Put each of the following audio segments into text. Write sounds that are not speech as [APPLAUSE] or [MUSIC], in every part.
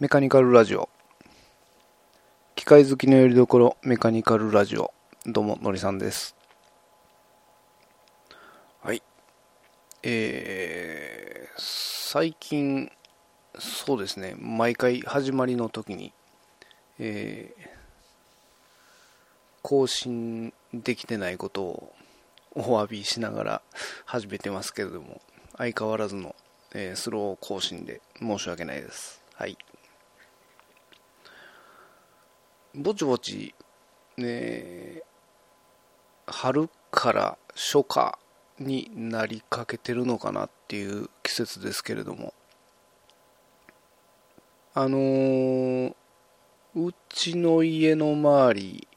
メカニカルラジオ。機械好きのよりどころメカニカルラジオ。どうものりさんです。はい。えー、最近そうですね。毎回始まりの時にえー、更新できてないことをお詫びしながら始めてますけれども相変わらずの、えー、スロー更新で申し訳ないです。はい。ぼちぼち、ね、春から初夏になりかけてるのかなっていう季節ですけれども、あのー、うちの家の周り、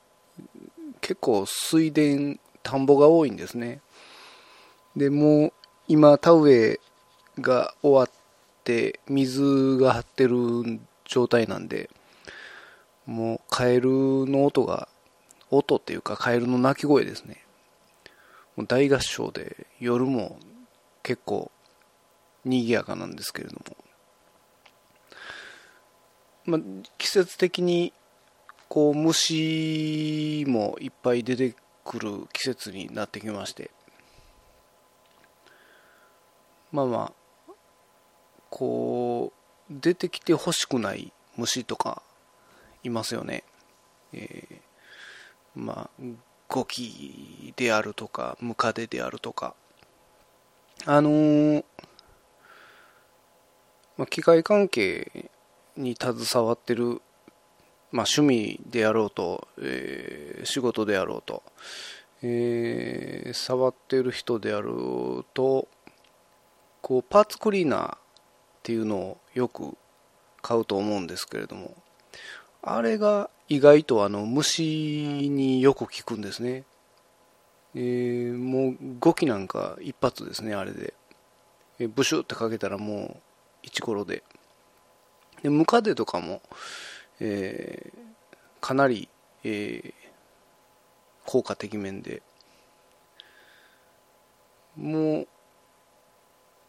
結構水田、田んぼが多いんですね。で、もう今田植えが終わって水が張ってる状態なんで、もうカエルの音が、音っていうかカエルの鳴き声ですね。もう大合唱で夜も結構賑やかなんですけれども、まあ、季節的にこう虫もいっぱい出てくる季節になってきましてまあまあこう出てきてほしくない虫とかいますよね。えー、まあ、ゴキであるとか、ムカデであるとか。あのー、まあ、機械関係に携わってる、まあ、趣味であろうと、えー、仕事であろうと、えー、触ってる人であると、こう、パーツクリーナーっていうのをよく買うと思うんですけれども、あれが意外とあの虫によく効くんですね。えー、もう5機なんか一発ですね、あれで。えー、ブシュってかけたらもうイチコロで。で、ムカデとかも、えー、かなり、えー、効果的面で。もう、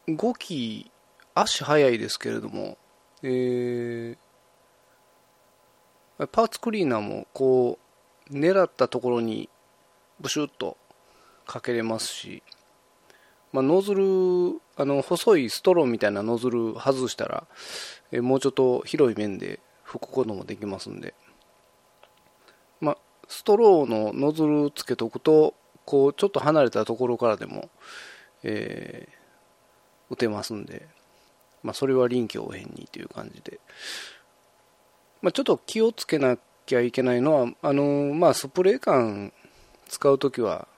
5機、足速いですけれども、えー、パーツクリーナーもこう狙ったところにブシュッとかけれますし、まあ、ノズルあの細いストローみたいなノズル外したらえもうちょっと広い面で拭くこともできますんで、まあ、ストローのノズルつけとくとこうちょっと離れたところからでも、えー、打てますんで、まあ、それは臨機応変にという感じで、まあ、ちょっと気をつけなきゃいけないのは、あのまあ、スプレー缶使うときは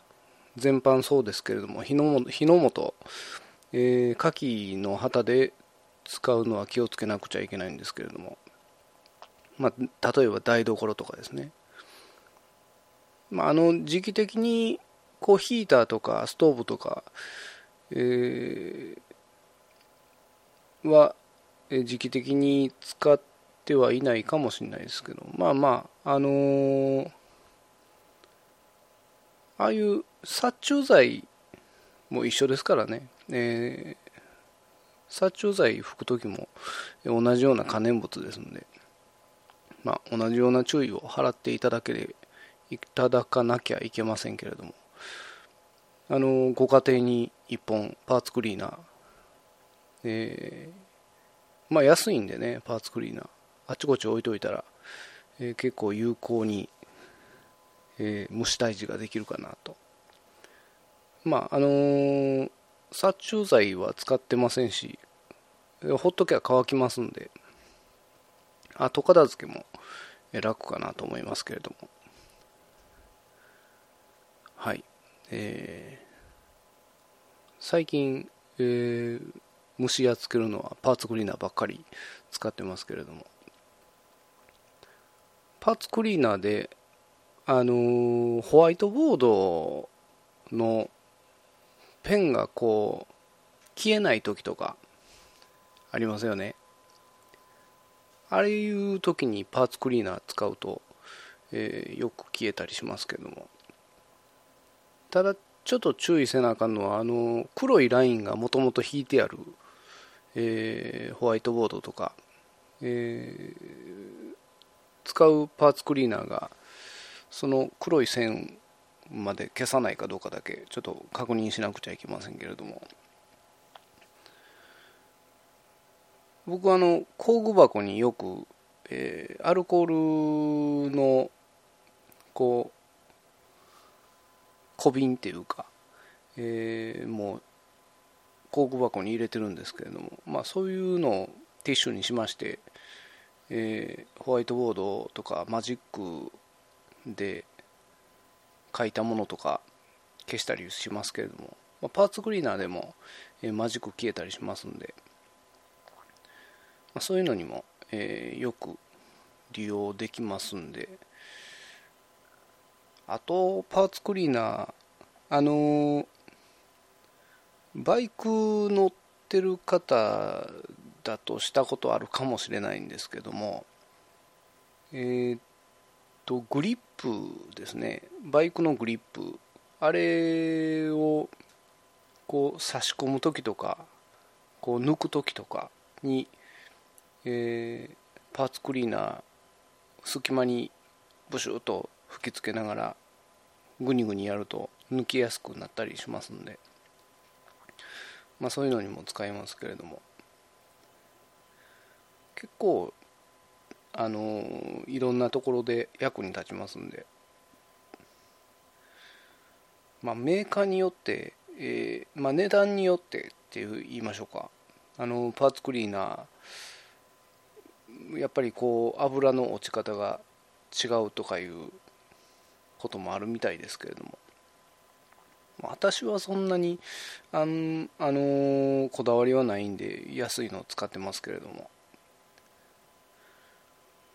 全般そうですけれども、火の火の元、えー、火器の旗で使うのは気をつけなくちゃいけないんですけれども、まあ、例えば台所とかですね、まあ、あの時期的にこうヒーターとかストーブとか、えー、は時期的に使ってはいないかもしれないですけどまあまああのー、ああいう殺虫剤も一緒ですからね、えー、殺虫剤拭く時も同じような可燃物ですので、まあ、同じような注意を払っていただけれいただかなきゃいけませんけれどもあのご家庭に1本パーツクリーナー、えー、まあ安いんでねパーツクリーナー。あちこち置いといたら、えー、結構有効に、えー、虫退治ができるかなと。まああのー、殺虫剤は使ってませんしほっとけば乾きますんで後片付けも楽かなと思いますけれども。はい。えー、最近、えー、虫やっつけるのはパーツクリーナーばっかり使ってますけれども。パーツクリーナーで、あのー、ホワイトボードのペンがこう消えない時とかありますよね。ああいう時にパーツクリーナー使うと、えー、よく消えたりしますけども。ただちょっと注意せなあかんのはあの黒いラインがもともと引いてある、えー、ホワイトボードとか、えー、使うパーツクリーナーがその黒い線まで消さないかどうかだけちょっと確認しなくちゃいけませんけれども。僕はあの工具箱によく、えー、アルコールのこう小瓶っていうか、えー、もう工具箱に入れてるんですけれども、まあ、そういうのをティッシュにしまして、えー、ホワイトボードとかマジックで書いたものとか消したりしますけれども、まあ、パーツクリーナーでも、えー、マジック消えたりしますんで、まあ、そういうのにも、えー、よく利用できますんであとパーツクリーナーあのー、バイク乗ってる方だとしたことあるかもしれないんですけどもえー、っとグリップですね。バイクのグリップ。あれをこう差し込む時とかこう抜く時とかに、えー、パーツクリーナー隙間にブシュッと吹きつけながらグニグニやると抜きやすくなったりしますんで、まあ、そういうのにも使えますけれども。結構あのいろんなところで役に立ちますんで、まあ、メーカーによって、えー、まあ、値段によってっていう言いましょうか。あのパーツクリーナーやっぱりこう油の落ち方が違うとかいうこともあるみたいですけれども。私はそんなにあの、あのー、こだわりはないんで安いのを使ってますけれども。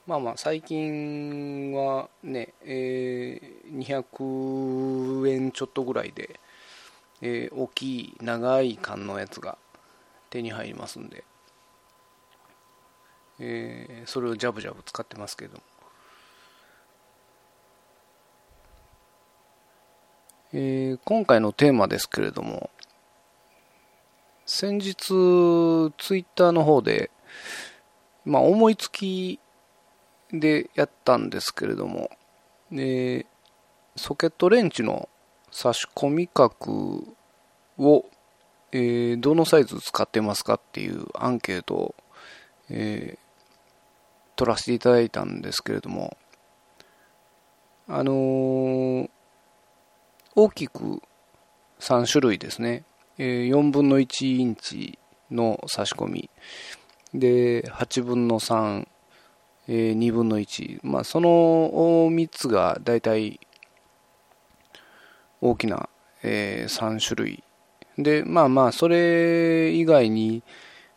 まあまあ最近はね、えー、200円ちょっとぐらいで、えー、大きい長い缶のやつが手に入りますんで、えー、それをジャブジャブ使ってますけどえー、今回のテーマですけれども先日ツイッターの方で、まあ、思いつきでやったんですけれども、でソケットレンチの差し込み角を、えー、どのサイズ使ってますかっていうアンケートを、えー、取らせていただいたんですけれども。あのー、大きく3種類ですね、え4分の1インチの差し込み。で8分の3、え2分の1、まあ、その3つが大体大きな、え3種類。でまあまあそれ以外に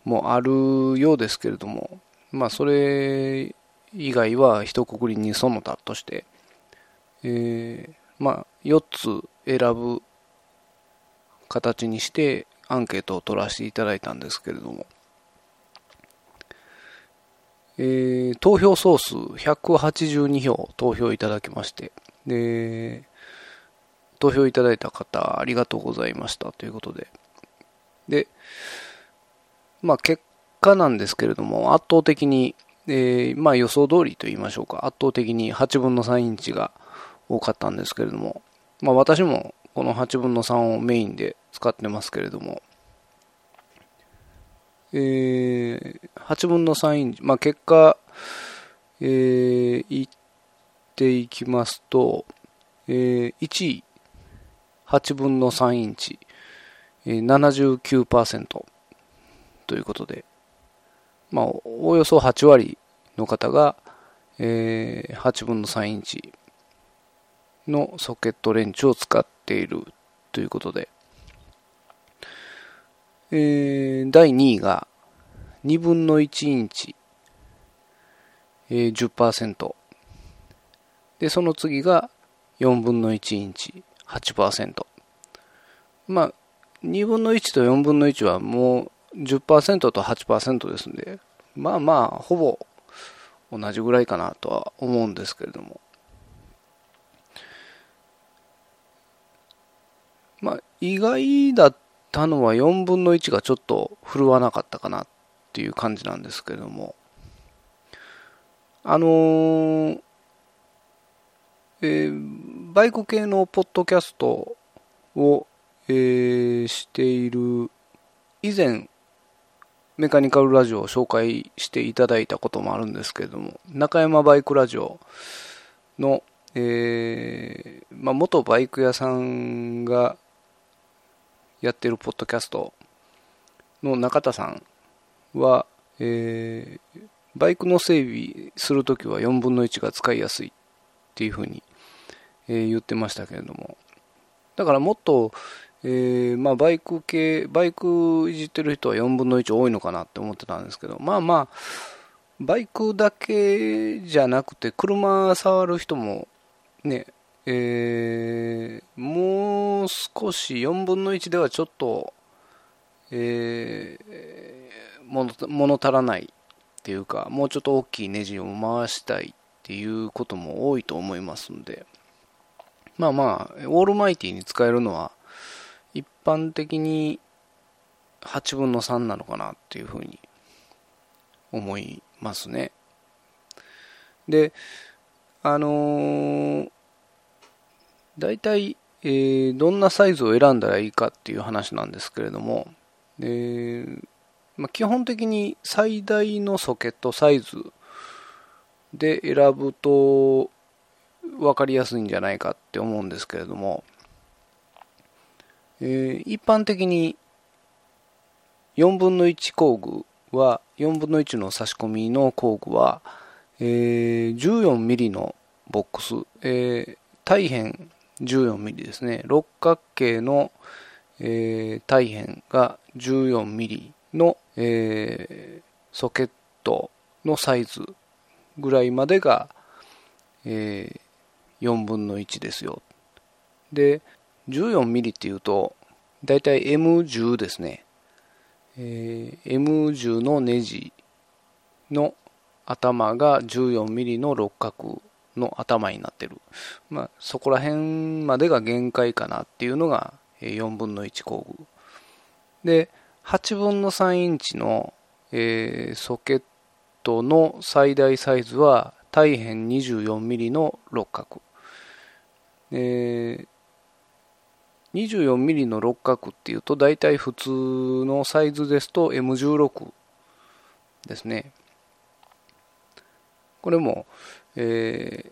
もあるようですけれどもまあそれ以外は一括りにその他として、えー、まあ4つ選ぶ形にしてアンケートを取らせていただいたんですけれども、えー、投票総数182票投票いただきまして。で投票いただいた方ありがとうございました。ということで。でまあ結果なんですけれども圧倒的に、えー、まあ予想通りと言いましょうか。圧倒的に8分の3インチが多かったんですけれども。まあ、私もこの8分の3をメインで使ってますけれども、えー、8分の3インチ、まあ、結果、えー、言っていきますと、えー、1位、8分の3インチ、えー、79%ということで、まあ、およそ8割の方が、えー、8分の3インチのソケットレンチを使っている。ということで、えー、第2位が2分の1インチ、えー、10%でその次が4分の1インチ8%まあ2分の1と4分の1はもう10%と8%ですんでまあまあほぼ同じぐらいかなとは思うんですけれども。まあ、意外だったたのは4分の1がちょっと振るわなかったかなっていう感じなんですけれども、あのー、えー、バイク系のポッドキャストを、えー、している以前メカニカルラジオを紹介していただいたこともあるんですけれども中山バイクラジオの、えーまあ、元バイク屋さんがやってるポッドキャストの中田さんは、えー、バイクの整備するときは4分の1が使いやすいっていうふうに、えー、言ってましたけれども。だからもっと、えー、まあ、バイク系バイクいじってる人は4分の1多いのかなって思ってたんですけどまあまあバイクだけじゃなくて車触る人もねえー、もう少し4分の1ではちょっと、えー、物足らないっていうかもうちょっと大きいネジを回したいっていうことも多いと思いますんで。まあまあオールマイティに使えるのは一般的に8分の3なのかなっていうふうに思いますね。であのー、大体、えー、どんなサイズを選んだらいいかっていう話なんですけれども、えーまあ、基本的に最大のソケットサイズで選ぶと分かりやすいんじゃないかって思うんですけれども、えー、一般的に4分の1工具は4分の1の差し込みの工具は、えー、14ミリのボックス、えー、大変14ミリですね六角形の、えー、大変が14ミリの、えー、ソケットのサイズぐらいまでが、えー、4分の1ですよ。で、14ミリっていうと、だいたい M10 ですね。えー、M10 のネジの頭が14ミリの六角の頭になってる。まあ、そこら辺までが限界かなっていうのが4分の1工具。で、8分の3インチの、えー、ソケットの最大サイズは大変 24mm の六角、えー、24mm の六角っていうと大体普通のサイズですと M16 ですねこれも、え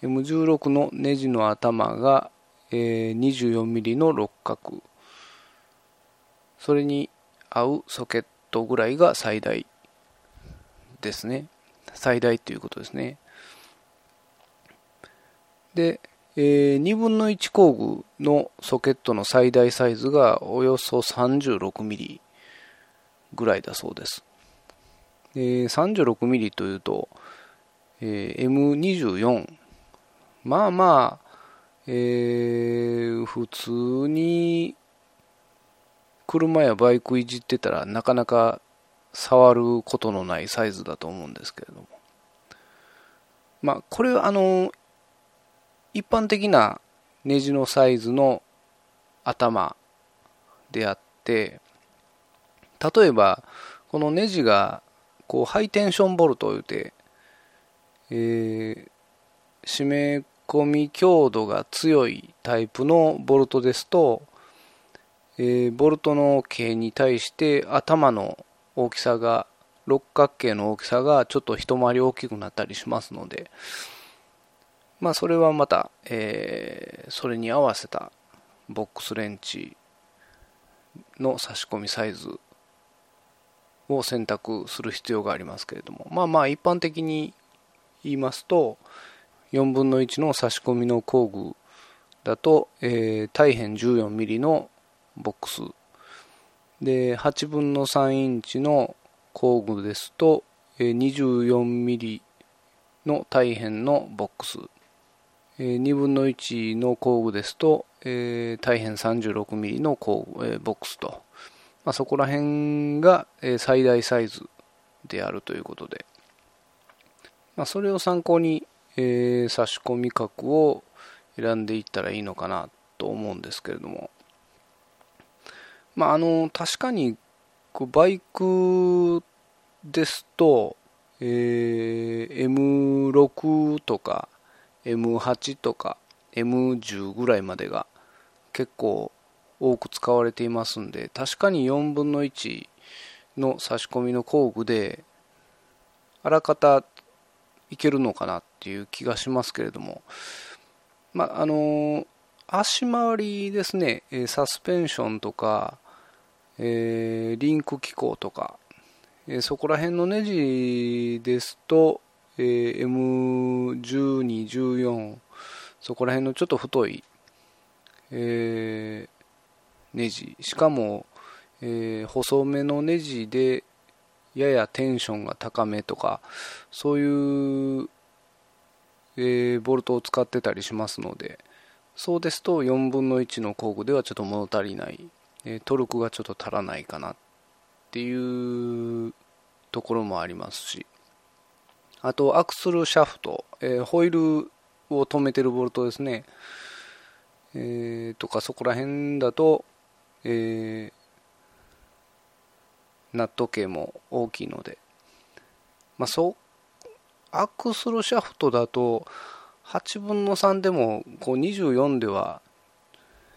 ー、M16 のネジの頭が、えー、24mm の六角それに合うソケットぐらいが最大ですね。最大ということですね。で、えー、2分の1工具のソケットの最大サイズがおよそ 36mm ぐらいだそうです。えー、36mm というと、えー、M24 まあまあ、えー、普通に車やバイクいじってたらなかなか触ることのないサイズだと思うんですけれども。まあこれはあの一般的なネジのサイズの頭であって例えばこのネジがこうハイテンションボルトを言うて、えー、締め込み強度が強いタイプのボルトですとえー、ボルトの径に対して頭の大きさが六角形の大きさがちょっと一回り大きくなったりしますのでまあそれはまた、えー、それに合わせたボックスレンチの差し込みサイズを選択する必要がありますけれどもまあまあ一般的に言いますと4分の1の差し込みの工具だと、えー、大変 14mm のボックス。で8分の3インチの工具ですと 24mm の大変のボックス。2分の1の工具ですと大変 36mm の工具ボックスと、まあ、そこら辺が最大サイズであるということで、まあ、それを参考にえ差し込み角を選んでいったらいいのかなと思うんですけれども。まあ、あの確かにこうバイクですと、えー、M6 とか M8 とか M10 ぐらいまでが結構多く使われていますんで確かに4分の1の差し込みの工具であらかたいけるのかなっていう気がしますけれども。まああの足回りですね。サスペンションとか、えー、リンク機構とか、えー、そこら辺のネジですと、えー、M12、14そこら辺のちょっと太い、えー、ネジ。しかも、えー、細めのネジでややテンションが高めとかそういう、えー、ボルトを使ってたりしますのでそうですと4分の1の工具ではちょっと物足りない、え、トルクがちょっと足らないかなっていうところもありますし。あとアクスルシャフト、えー、ホイールを止めてるボルトですね、えー、とかそこら辺だと、えー、ナット系も大きいので、まあ、そうアクスルシャフトだと8分の3でもこう24では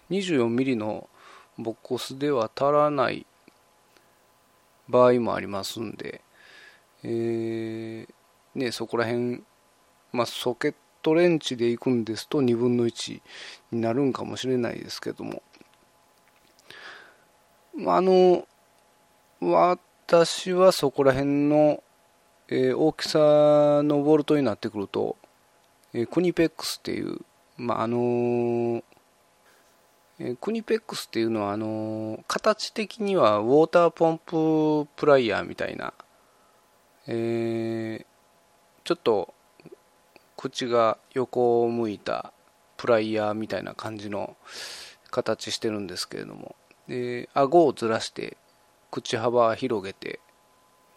24mm のボックスでは足らない場合もありますんで、えね、そこら辺、まあ、ソケットレンチでいくんですと2分の1になるんかもしれないですけども。まあの私はそこら辺の、えー、大きさのボルトになってくると、えー、クニペックスっていう、まああのー、えー、クニペックスっていうのはあのー、形的にはウォーターポンププライヤーみたいな、えー、ちょっと口が横を向いたプライヤーみたいな感じの形してるんですけれどもで顎をずらして口幅広げて、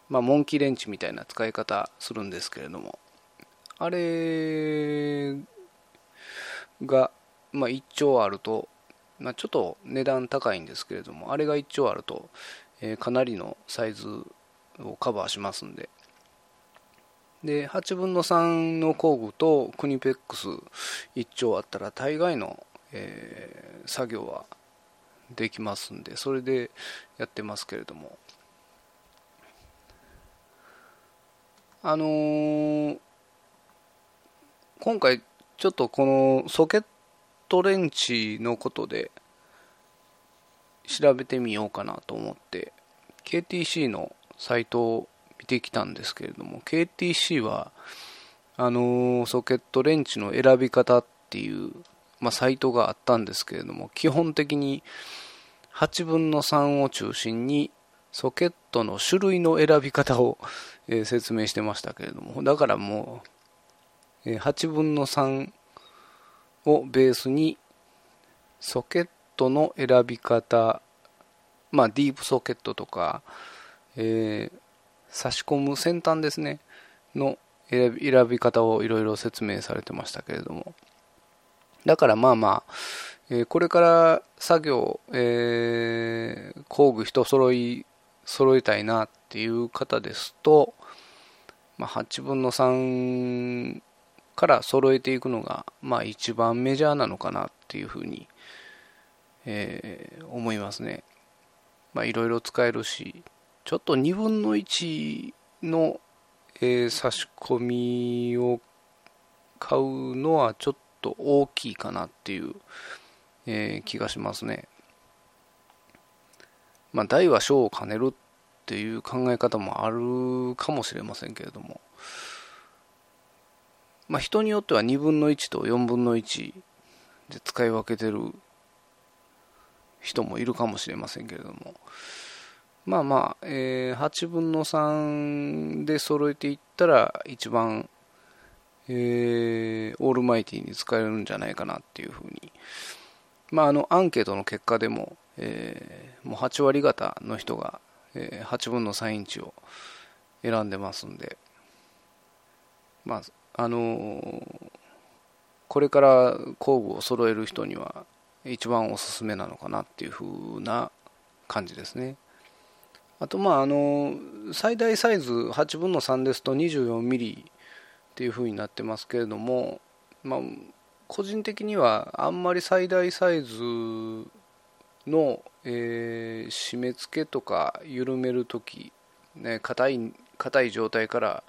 まあ、モンキーレンチみたいな使い方するんですけれどもあれが、まあ、1丁あると、まあ、ちょっと値段高いんですけれどもあれが1丁あると、えー、かなりのサイズをカバーしますんで。で8分の3の工具とクニペックス1丁あったら大概の、えー、作業はできますんでそれでやってますけれども。あのー、今回ちょっとこのソケットレンチのことで調べてみようかなと思って KTC のサイトを見てきたんですけれども KTC はあのー、ソケットレンチの選び方っていうまあ、サイトがあったんですけれども基本的に8分の3を中心にソケットの種類の選び方を、え説明してましたけれどもだからもう、え8分の3をベースにソケットの選び方まあディープソケットとか、えー、差し込む先端ですねの選び方をいろいろ説明されてましたけれどもだからまあまあ、えー、これから作業、えー、工具一揃い揃えたいなっていう方ですと、まあ、8分の3から揃えていくのが、まあ、一番メジャーなのかなっていうふうに、えー、思いますね。まあ、いろいろ使えるし、ちょっと2分の1の、えー、差し込みを買うのはちょっとと大きいかなっていう、えー、気がしますね。まあ、大は小を兼ねるっていう考え方もあるかもしれませんけれども、まあ、人によっては2分の1と4分の1で使い分けてる人もいるかもしれませんけれども、まあまあ、えー、8分の3で揃えていったら一番えー、オールマイティに使えるんじゃないかなっていうふうに、まあ、あのアンケートの結果でも、えー、もう8割方の人が、えー、8分の3インチを選んでますんで、まああのー、これから工具を揃える人には一番おすすめなのかなっていうふうな感じですね。あとまああの最大サイズ8分の3ですと 24mm っていう風になってますけれども、まあ、個人的にはあんまり最大サイズの、えー、締め付けとか緩めるとき、ね、硬い硬い状態から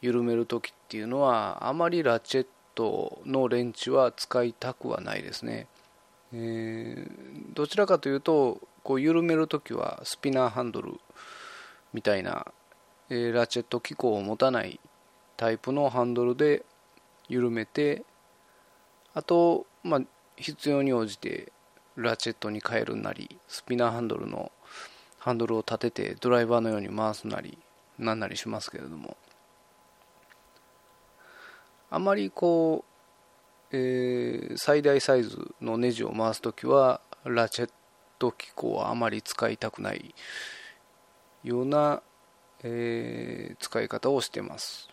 緩めるときっていうのはあまりラチェットのレンチは使いたくはないですね、えー、どちらかというとこう緩めるときはスピナーハンドルみたいな、えー、ラチェット機構を持たないタイプのハンドルで緩めてあと、まあ、必要に応じてラチェットに変えるなりスピナーハンドルのハンドルを立ててドライバーのように回すなりなんなりしますけれども。あまりこう、えー、最大サイズのネジを回すときはラチェット機構はあまり使いたくないような、えー、使い方をしてます。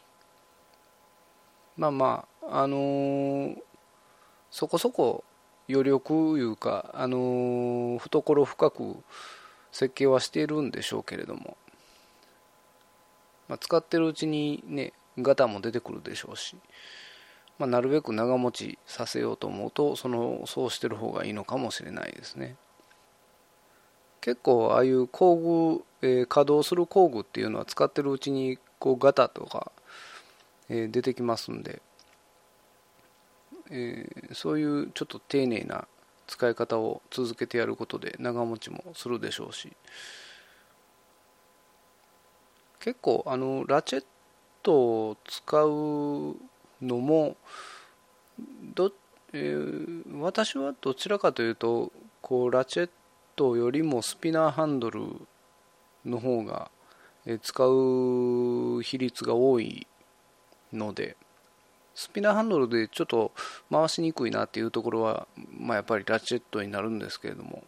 まあまああのー、そこそこ余力いうか、あのー、懐深く設計はしているんでしょうけれども、まあ、使ってるうちにねガタも出てくるでしょうし、まあ、なるべく長持ちさせようと思うとそのそうしてる方がいいのかもしれないですね。結構ああいう工具、えー、稼働する工具っていうのは使ってるうちにこうガタとか、え、出てきますんでえー、そういうちょっと丁寧な使い方を続けてやることで長持ちもするでしょうし結構あのラチェットを使うのもど、えー、私はどちらかというとこうラチェットよりもスピナーハンドルの方がえ使う比率が多いのでスピナーハンドルでちょっと回しにくいなっていうところは、まあ、やっぱりラチェットになるんですけれども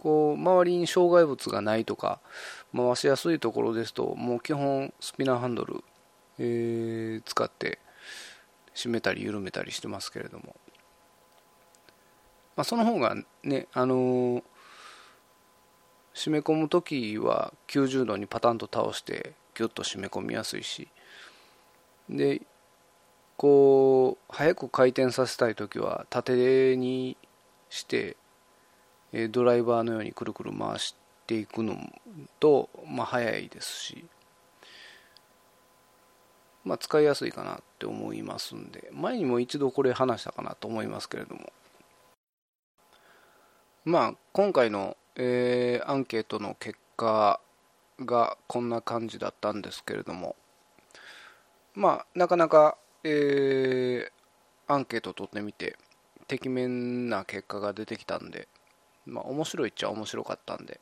こう周りに障害物がないとか回しやすいところですともう基本スピナーハンドル、えー、使って締めたり緩めたりしてますけれども、まあ、その方がねあのー、締め込む時は90度にパタンと倒してギュッと締め込みやすいしでこう早く回転させたい時は縦にしてドライバーのようにくるくる回していくのと、まあ、早いですし、まあ、使いやすいかなって思いますんで前にも一度これ話したかなと思いますけれども。まあ今回の、えー、アンケートの結果がこんな感じだったんですけれども。まあなかなか、えー、アンケートを取ってみててきめんな結果が出てきたんでまあ面白いっちゃ面白かったんで。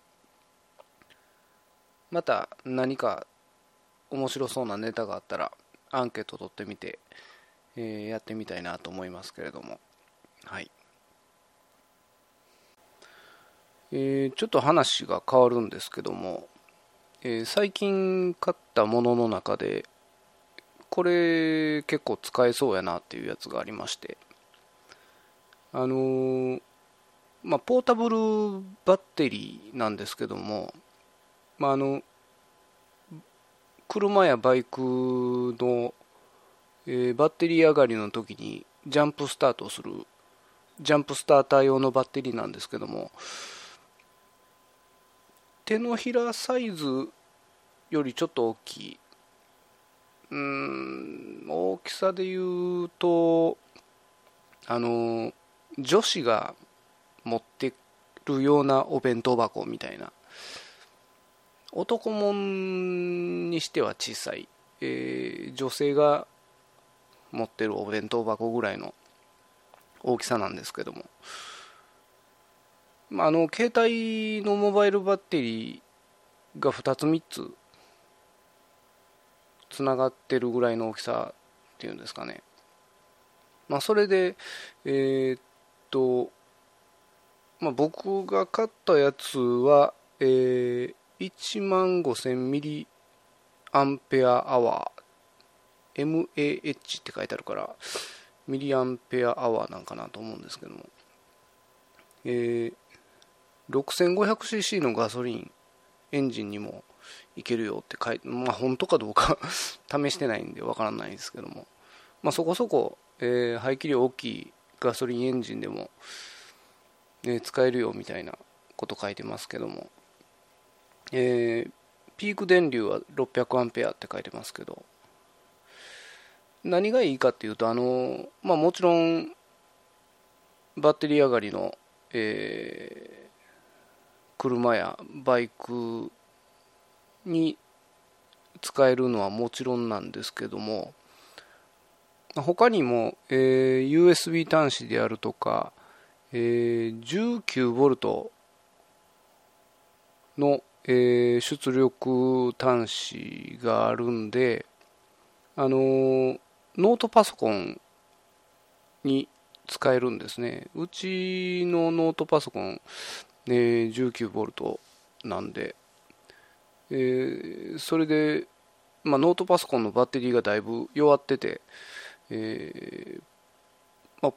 また何か面白そうなネタがあったらアンケート取ってみて、えー、やってみたいなと思いますけれども。はい。えー、ちょっと話が変わるんですけども、えー、最近買ったものの中でこれ結構使えそうやなっていうやつがありまして。あのー、まあポータブルバッテリーなんですけどもまああの車やバイクの、えー、バッテリー上がりの時にジャンプスタートするジャンプスターター用のバッテリーなんですけども手のひらサイズよりちょっと大きいうん大きさで言うとあの女子が持ってるようなお弁当箱みたいな。男もんにしては小さい、えー、女性が持ってるお弁当箱ぐらいの大きさなんですけども、まあ、あの携帯のモバイルバッテリーが2つ3つつながってるぐらいの大きさっていうんですかね。まあそれでえー、っとまあ僕が買ったやつはえー、1万5000ミリアンペアアワー。MAH って書いてあるからミリアンペアアワーなんかなと思うんですけども、えー、6500cc のガソリンエンジンにもいけるよって書いて、まあ、本当かどうか [LAUGHS] 試してないんでわからないですけども、まあ、そこそこ、えー、排気量大きいガソリンエンジンでも、ね、使えるよみたいなこと書いてますけども、えー、ピーク電流は600アンペアって書いてますけど。何がいいかっていうとあの、まあ、もちろんバッテリー上がりの、えー、車やバイクに使えるのはもちろんなんですけども他にも、えー、USB 端子であるとか、えー、19ボルトの、えー、出力端子があるんで、あのー、ノートパソコンに使えるんですね。うちのノートパソコン、えー、19ボルトなんで、えー、それで、まあ、ノートパソコンのバッテリーがだいぶ弱ってて、えーまあ、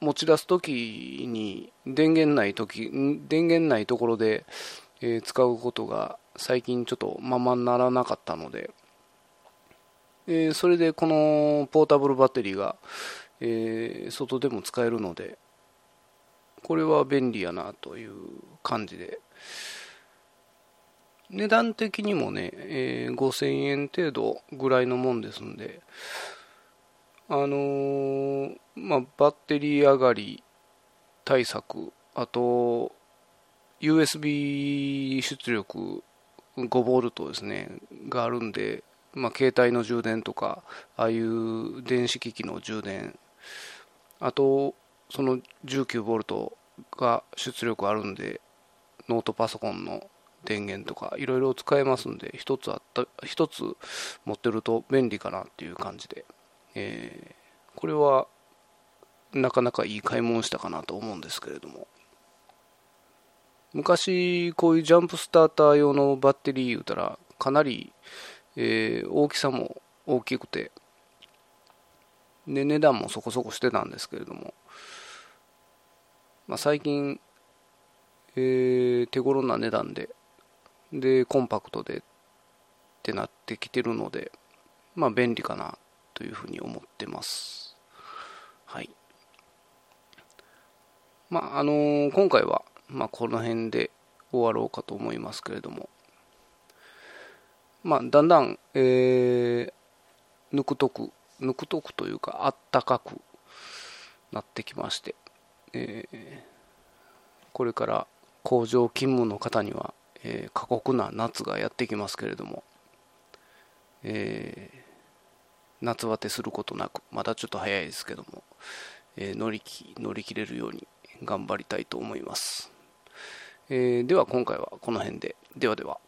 持ち出す時に電源ない時電源ないところで、えー、使うことが最近ちょっとままならなかったので、え、それでこのポータブルバッテリーが、え、外でも使えるのでこれは便利やなという感じで値段的にもね、えー、5000円程度ぐらいのもんですんであのー、まあ、バッテリー上がり対策あと USB 出力 5V ですねがあるんで、まあ、携帯の充電とかああいう電子機器の充電あとその 19V が出力あるんでノートパソコンの電源とかいろいろ使えますんで一つあった一つ持ってると便利かなっていう感じで、えー、これはなかなかいい買い物したかなと思うんですけれども。昔こういうジャンプスターター用のバッテリー言うたらかなり、えー、大きさも大きくてで値段もそこそこしてたんですけれども、まあ、最近、えー、手頃な値段ででコンパクトでってなってきてるのでまあ便利かなというふうに思ってます。はい。まああのー、今回はまあ、この辺で終わろうかと思いますけれども、まあ、だんだん、えー、ぬくとく、ぬくとくというか、あったかくなってきまして、えー、これから工場勤務の方には、えー、過酷な夏がやってきますけれども、えー、夏バテすることなく、まだちょっと早いですけども、えー、乗り乗り切れるように頑張りたいと思います。え、では今回はこの辺で。ではでは。